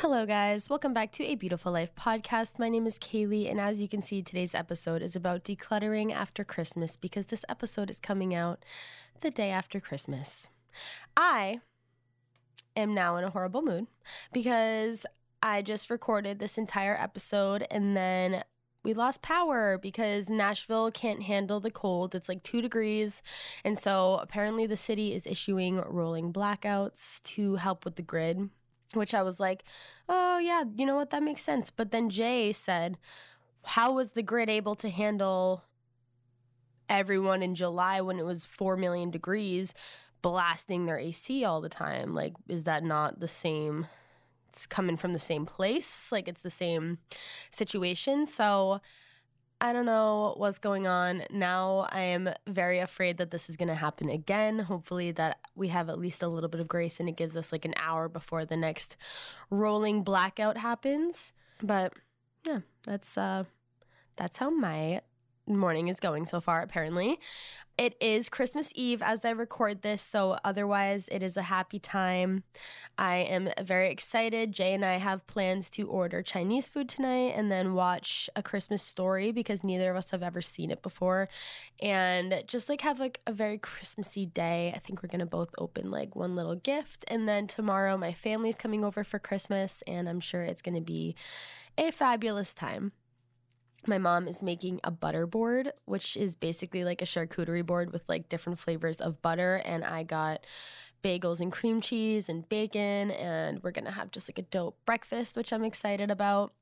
Hello, guys. Welcome back to a Beautiful Life podcast. My name is Kaylee, and as you can see, today's episode is about decluttering after Christmas because this episode is coming out the day after Christmas. I am now in a horrible mood because I just recorded this entire episode and then we lost power because Nashville can't handle the cold. It's like two degrees. And so apparently the city is issuing rolling blackouts to help with the grid which I was like, oh, yeah, you know what? That makes sense. But then Jay said, how was the grid able to handle everyone in July when it was 4 million degrees blasting their AC all the time? Like, is that not the same? It's coming from the same place. Like, it's the same situation. So, I don't know what's going on. Now I am very afraid that this is going to happen again. Hopefully, that we have at least a little bit of grace and it gives us like an hour before the next rolling blackout happens. But yeah, that's uh that's how my morning is going so far, apparently. It is Christmas Eve as I record this, so otherwise, it is a happy time. I am very excited. Jay and I have plans to order Chinese food tonight and then watch a Christmas story because neither of us have ever seen it before. And just like have like a very Christmassy day. I think we're gonna both open like one little gift. And then tomorrow, my family's coming over for Christmas, and I'm sure it's gonna be a fabulous time my mom is making a butter board, which is basically like a charcuterie board with like different flavors of butter. And I got bagels and cream cheese and bacon, and we're gonna have just like a dope breakfast, which I'm excited about.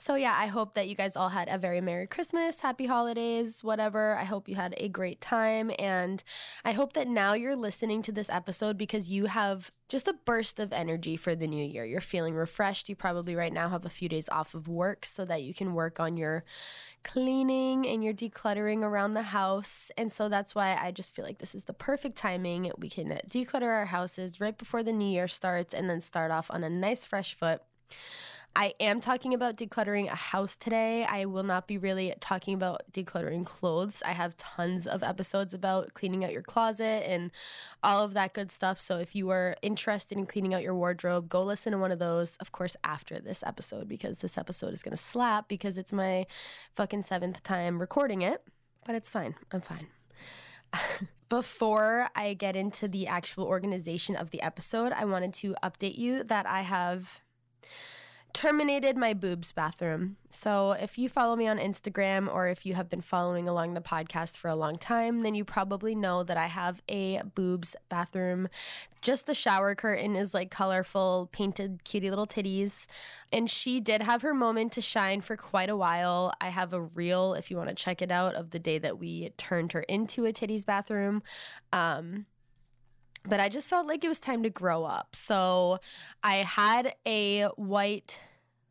So, yeah, I hope that you guys all had a very Merry Christmas, Happy Holidays, whatever. I hope you had a great time. And I hope that now you're listening to this episode because you have just a burst of energy for the new year. You're feeling refreshed. You probably right now have a few days off of work so that you can work on your cleaning and your decluttering around the house. And so that's why I just feel like this is the perfect timing. We can declutter our houses right before the new year starts and then start off on a nice, fresh foot. I am talking about decluttering a house today. I will not be really talking about decluttering clothes. I have tons of episodes about cleaning out your closet and all of that good stuff. So if you are interested in cleaning out your wardrobe, go listen to one of those, of course, after this episode, because this episode is going to slap because it's my fucking seventh time recording it. But it's fine. I'm fine. Before I get into the actual organization of the episode, I wanted to update you that I have terminated my boobs bathroom. So, if you follow me on Instagram or if you have been following along the podcast for a long time, then you probably know that I have a boobs bathroom. Just the shower curtain is like colorful, painted, cutie little titties. And she did have her moment to shine for quite a while. I have a reel, if you want to check it out, of the day that we turned her into a titties bathroom. Um, but I just felt like it was time to grow up. So I had a white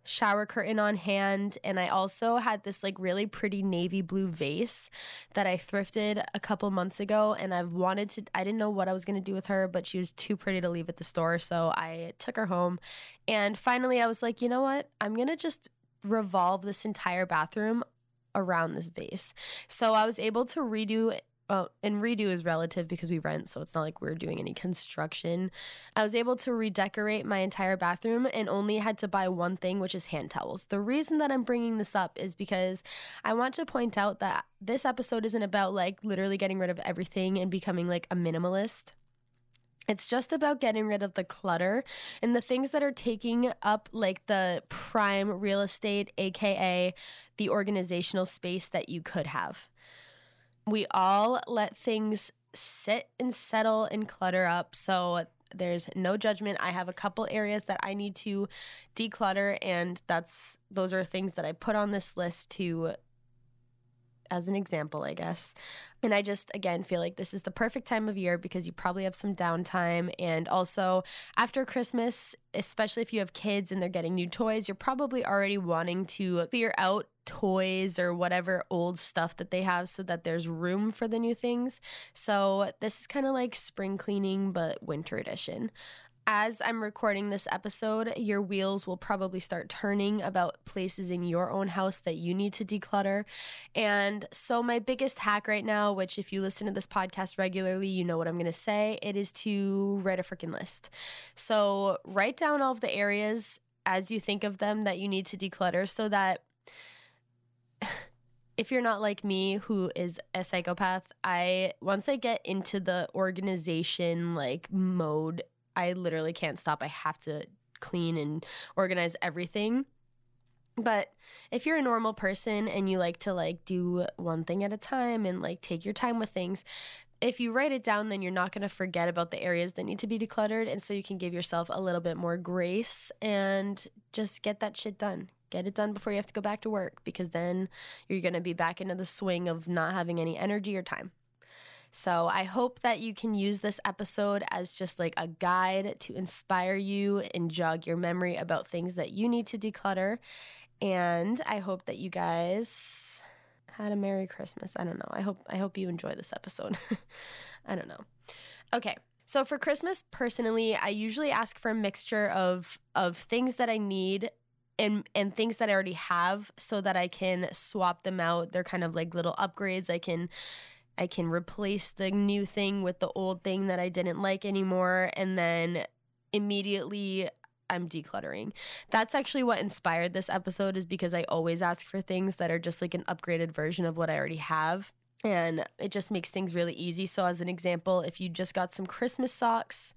shower curtain on hand and I also had this like really pretty navy blue vase that I thrifted a couple months ago and I've wanted to I didn't know what I was going to do with her but she was too pretty to leave at the store so I took her home and finally I was like, "You know what? I'm going to just revolve this entire bathroom around this vase." So I was able to redo well, and redo is relative because we rent, so it's not like we're doing any construction. I was able to redecorate my entire bathroom and only had to buy one thing, which is hand towels. The reason that I'm bringing this up is because I want to point out that this episode isn't about like literally getting rid of everything and becoming like a minimalist. It's just about getting rid of the clutter and the things that are taking up like the prime real estate, aka the organizational space that you could have. We all let things sit and settle and clutter up. So there's no judgment. I have a couple areas that I need to declutter and that's those are things that I put on this list to as an example, I guess. And I just, again, feel like this is the perfect time of year because you probably have some downtime. And also, after Christmas, especially if you have kids and they're getting new toys, you're probably already wanting to clear out toys or whatever old stuff that they have so that there's room for the new things. So, this is kind of like spring cleaning, but winter edition as I'm recording this episode, your wheels will probably start turning about places in your own house that you need to declutter. And so, my biggest hack right now, which if you listen to this podcast regularly, you know what I'm going to say, it is to write a freaking list. So, write down all of the areas as you think of them that you need to declutter so that if you're not like me who is a psychopath i once i get into the organization like mode I literally can't stop. I have to clean and organize everything. But if you're a normal person and you like to like do one thing at a time and like take your time with things, if you write it down, then you're not going to forget about the areas that need to be decluttered. And so you can give yourself a little bit more grace and just get that shit done. Get it done before you have to go back to work because then you're going to be back into the swing of not having any energy or time. So I hope that you can use this episode as just like a guide to inspire you and jog your memory about things that you need to declutter. And I hope that you guys had a Merry Christmas. I don't know. I hope I hope you enjoy this episode. I don't know. Okay. So for Christmas personally, I usually ask for a mixture of of things that I need and and things that I already have so that I can swap them out. They're kind of like little upgrades. I can I can replace the new thing with the old thing that I didn't like anymore. And then immediately I'm decluttering. That's actually what inspired this episode, is because I always ask for things that are just like an upgraded version of what I already have. And it just makes things really easy. So, as an example, if you just got some Christmas socks,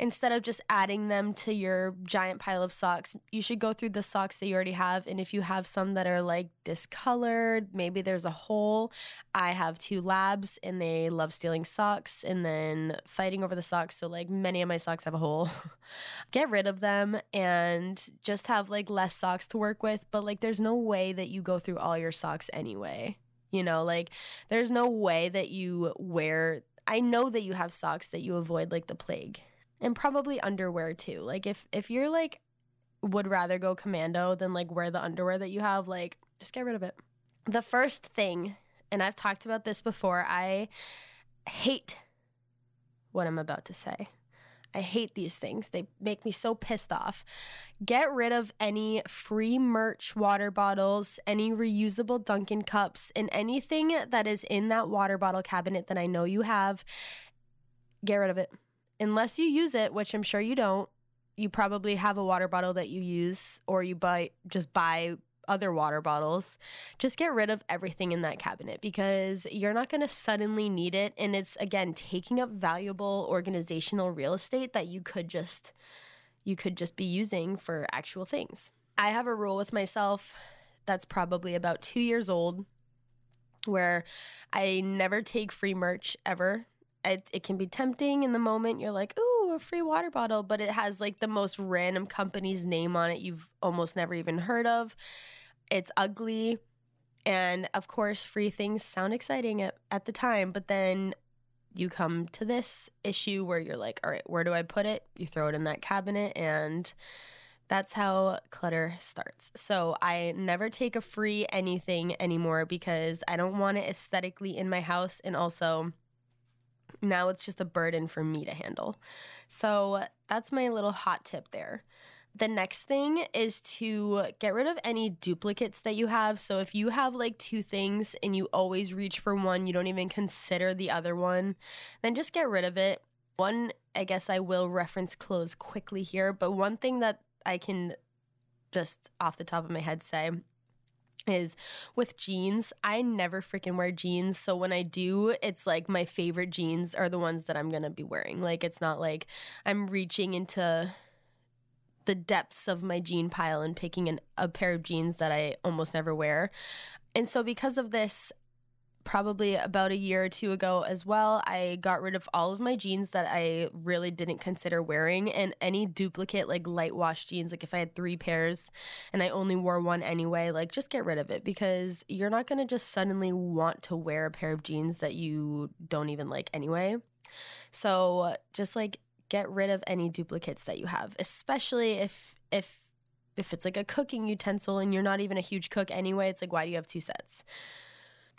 instead of just adding them to your giant pile of socks, you should go through the socks that you already have. And if you have some that are like discolored, maybe there's a hole. I have two labs and they love stealing socks and then fighting over the socks. So, like, many of my socks have a hole. Get rid of them and just have like less socks to work with. But, like, there's no way that you go through all your socks anyway. You know, like, there's no way that you wear I know that you have socks that you avoid like the plague and probably underwear too. Like if if you're like would rather go commando than like wear the underwear that you have, like just get rid of it. The first thing, and I've talked about this before, I hate what I'm about to say. I hate these things. They make me so pissed off. Get rid of any free merch water bottles, any reusable Dunkin' cups, and anything that is in that water bottle cabinet that I know you have. Get rid of it unless you use it, which I'm sure you don't, you probably have a water bottle that you use or you buy just buy other water bottles. Just get rid of everything in that cabinet because you're not going to suddenly need it and it's again taking up valuable organizational real estate that you could just you could just be using for actual things. I have a rule with myself that's probably about 2 years old where I never take free merch ever it, it can be tempting in the moment. You're like, ooh, a free water bottle, but it has like the most random company's name on it you've almost never even heard of. It's ugly. And of course, free things sound exciting at, at the time, but then you come to this issue where you're like, all right, where do I put it? You throw it in that cabinet, and that's how clutter starts. So I never take a free anything anymore because I don't want it aesthetically in my house. And also, now it's just a burden for me to handle. So that's my little hot tip there. The next thing is to get rid of any duplicates that you have. So if you have like two things and you always reach for one, you don't even consider the other one, then just get rid of it. One, I guess I will reference clothes quickly here, but one thing that I can just off the top of my head say is with jeans. I never freaking wear jeans. So when I do, it's like my favorite jeans are the ones that I'm going to be wearing. Like it's not like I'm reaching into the depths of my jean pile and picking an, a pair of jeans that I almost never wear. And so because of this, probably about a year or two ago as well. I got rid of all of my jeans that I really didn't consider wearing and any duplicate like light wash jeans. Like if I had three pairs and I only wore one anyway, like just get rid of it because you're not going to just suddenly want to wear a pair of jeans that you don't even like anyway. So just like get rid of any duplicates that you have, especially if if if it's like a cooking utensil and you're not even a huge cook anyway, it's like why do you have two sets?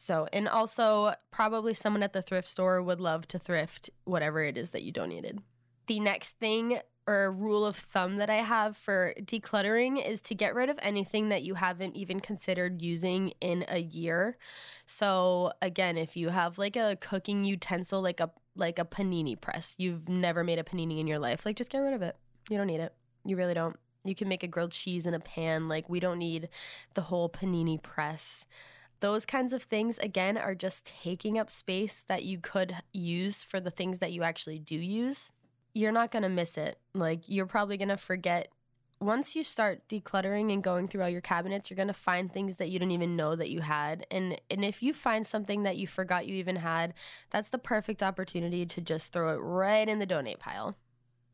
So, and also probably someone at the thrift store would love to thrift whatever it is that you donated. The next thing or rule of thumb that I have for decluttering is to get rid of anything that you haven't even considered using in a year. So again, if you have like a cooking utensil like a like a panini press, you've never made a panini in your life, like just get rid of it. You don't need it. You really don't. You can make a grilled cheese in a pan. Like we don't need the whole panini press. Those kinds of things, again, are just taking up space that you could use for the things that you actually do use. You're not going to miss it. Like, you're probably going to forget. Once you start decluttering and going through all your cabinets, you're going to find things that you didn't even know that you had. And and if you find something that you forgot you even had, that's the perfect opportunity to just throw it right in the donate pile.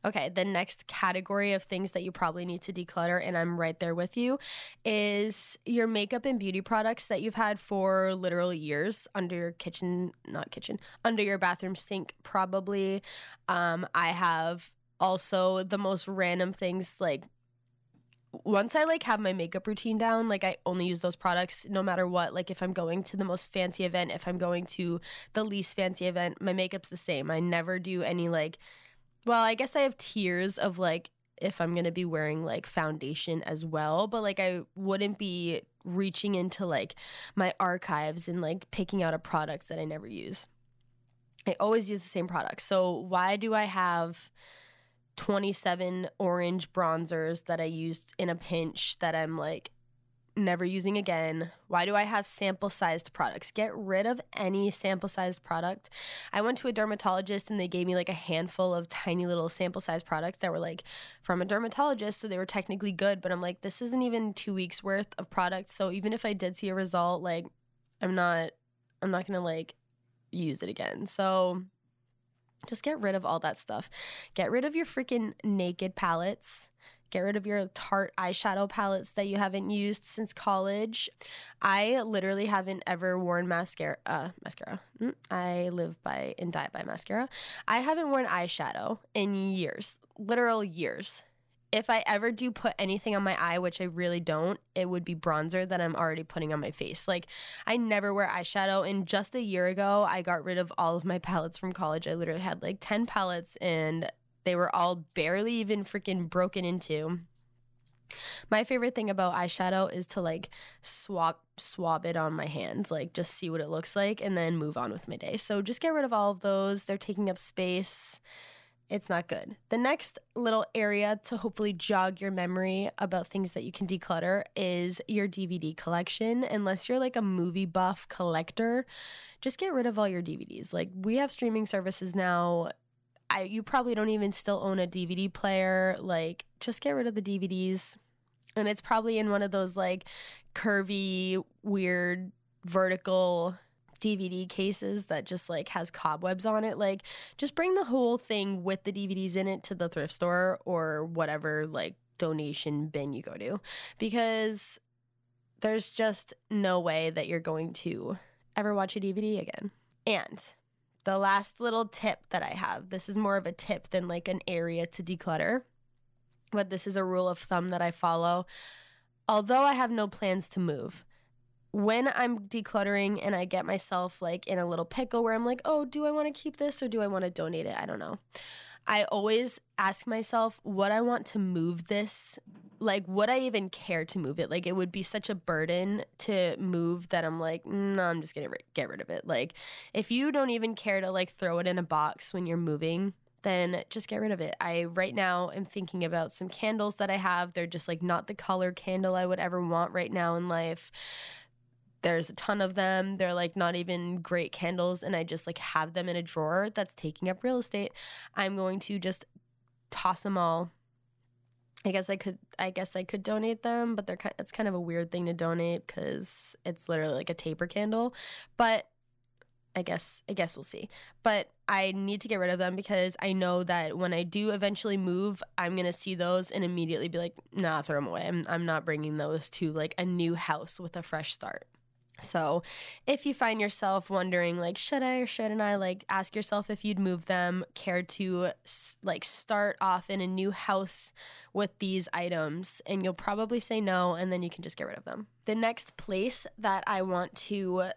Okay, the next category of things that you probably need to declutter, and I'm right there with you, is your makeup and beauty products that you've had for literal years under your kitchen, not kitchen, under your bathroom sink, probably. Um, I have also the most random things like once I like have my makeup routine down, like I only use those products no matter what. Like if I'm going to the most fancy event, if I'm going to the least fancy event, my makeup's the same. I never do any like well, I guess I have tiers of like if I'm to be wearing like foundation as well, but like I wouldn't be reaching into like my archives and like picking out a product that I never use. I always use the same product. So why do I have 27 orange bronzers that I used in a pinch that I'm like never using again. Why do I have sample sized products? Get rid of any sample sized product. I went to a dermatologist and they gave me like a handful of tiny little sample sized products that were like from a dermatologist. So they were technically good, but I'm like, this isn't even two weeks worth of product. So even if I did see a result, like, I'm not, I'm not gonna like use it again. So just get rid of all that stuff. Get rid of your freaking naked palettes. Get rid of your Tarte eyeshadow palettes that you haven't used since college. I literally haven't ever worn mascara. Uh, mascara. Mm, I live by and die by mascara. I haven't worn eyeshadow in years, literal years. If I ever do put anything on my eye, which I really don't, it would be bronzer that I'm already putting on my face. Like, I never wear eyeshadow. And just a year ago, I got rid of all of my palettes from college. I literally had like 10 palettes and they were all barely even freaking broken into. My favorite thing about eyeshadow is to like swap swab it on my hands, like just see what it looks like and then move on with my day. So just get rid of all of those. They're taking up space. It's not good. The next little area to hopefully jog your memory about things that you can declutter is your DVD collection. Unless you're like a movie buff collector, just get rid of all your DVDs. Like we have streaming services now I you probably don't even still own a DVD player. Like just get rid of the DVDs. And it's probably in one of those like curvy, weird, vertical DVD cases that just like has cobwebs on it. Like just bring the whole thing with the DVDs in it to the thrift store or whatever like donation bin you go to because there's just no way that you're going to ever watch a DVD again. And the last little tip that I have this is more of a tip than like an area to declutter, but this is a rule of thumb that I follow. Although I have no plans to move, when I'm decluttering and I get myself like in a little pickle where I'm like, oh, do I want to keep this or do I want to donate it? I don't know. I always ask myself, what I want to move this like would I even care to move it? Like it would be such a burden to move that I'm like, mm, no, I'm just gonna get rid of it. Like if you don't even care to like throw it in a box when you're moving, then just get rid of it. I right now am thinking about some candles that I have. They're just like not the color candle I would ever want right now in life. There's a ton of them. They're like not even great candles and I just like have them in a drawer that's taking up real estate. I'm going to just toss them all I guess I could I guess I could donate them, but they're kind it's kind of a weird thing to donate cuz it's literally like a taper candle. But I guess I guess we'll see. But I need to get rid of them because I know that when I do eventually move, I'm gonna see those and immediately be like, nah, throw them away. I'm I'm not bringing those to like a new house with a fresh start. So, if you find yourself wondering, like, should I or shouldn't I, like, ask yourself if you'd move them, care to, like, start off in a new house with these items, and you'll probably say no, and then you can just get rid of them. The next place that I want to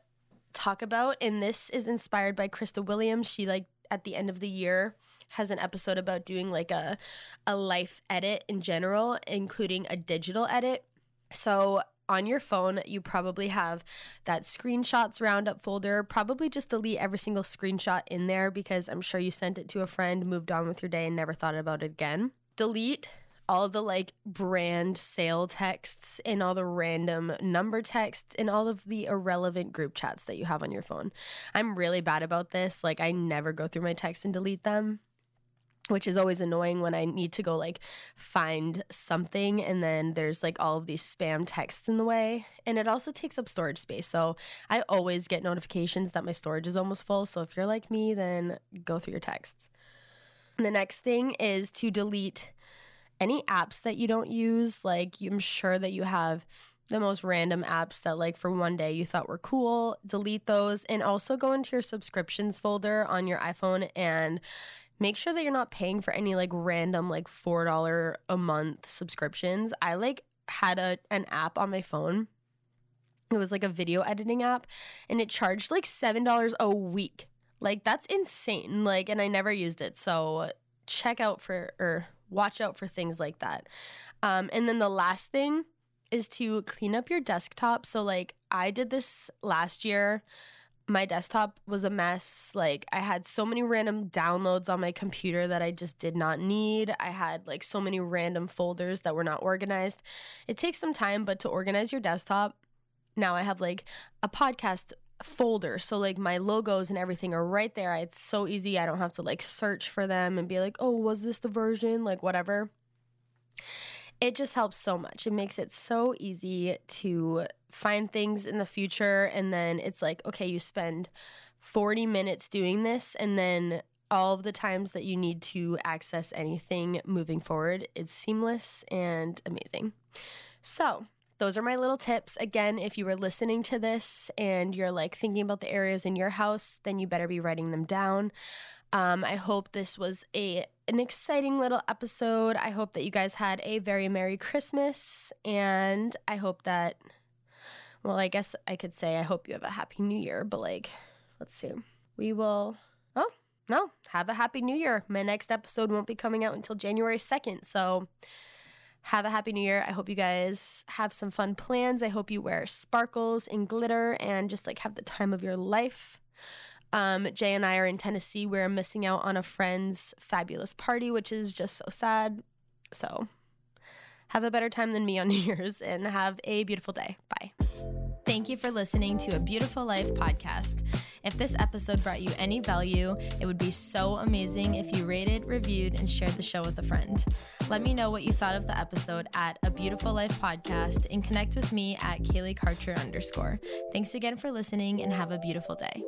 talk about, and this is inspired by Krista Williams. She, like, at the end of the year, has an episode about doing like a a life edit in general, including a digital edit. So on your phone, you probably have that screenshots roundup folder. Probably just delete every single screenshot in there because I'm sure you sent it to a friend, moved on with your day, and never thought about it again. Delete all the like brand sale texts and all the random number texts and all of the irrelevant group chats that you have on your phone. I'm really bad about this. Like, I never go through my texts and delete them which is always annoying when I need to go like find something and then there's like all of these spam texts in the way. And it also takes up storage space. So I always get notifications that my storage is almost full. So if you're like me, then go through your texts. The next thing is to delete any apps that you don't use. Like I'm sure that you have the most random apps that like for one day you thought were cool delete those and also go into your subscriptions folder on your iphone and make sure that you're not paying for any like random like $4 a month subscriptions. I like had a an app on my phone. It was like a video editing app and it charged like $7 a week. Like that's insane. Like and I never used it. So check out for or watch out for things like that. Um and then the last thing is to clean up your desktop. So like I did this last year my desktop was a mess. Like I had so many random downloads on my computer that I just did not need. I had like so many random folders that were not organized. It takes some time, but to organize your desktop, now I have like a podcast folder. So like my logos and everything are right there. It's so easy. I don't have to like search for them and be like, "Oh, was this the version?" like whatever. It just helps so much. It makes it so easy to find things in the future and then it's like okay you spend 40 minutes doing this and then all of the times that you need to access anything moving forward it's seamless and amazing so those are my little tips. Again, if you were listening to this and you're like thinking about the areas in your house, then you better be writing them down. Um, I hope this was a an exciting little episode. I hope that you guys had a very merry Christmas, and I hope that well, I guess I could say I hope you have a happy new year, but like, let's see. We will, oh, no, have a happy new year. My next episode won't be coming out until January 2nd. So, have a happy new year. I hope you guys have some fun plans. I hope you wear sparkles and glitter and just like have the time of your life. Um, Jay and I are in Tennessee. We're missing out on a friend's fabulous party, which is just so sad. So, have a better time than me on New Year's and have a beautiful day. Bye. Thank you for listening to a Beautiful Life podcast. If this episode brought you any value, it would be so amazing if you rated, reviewed, and shared the show with a friend. Let me know what you thought of the episode at a Beautiful Life podcast and connect with me at Kaylee Karcher underscore. Thanks again for listening and have a beautiful day.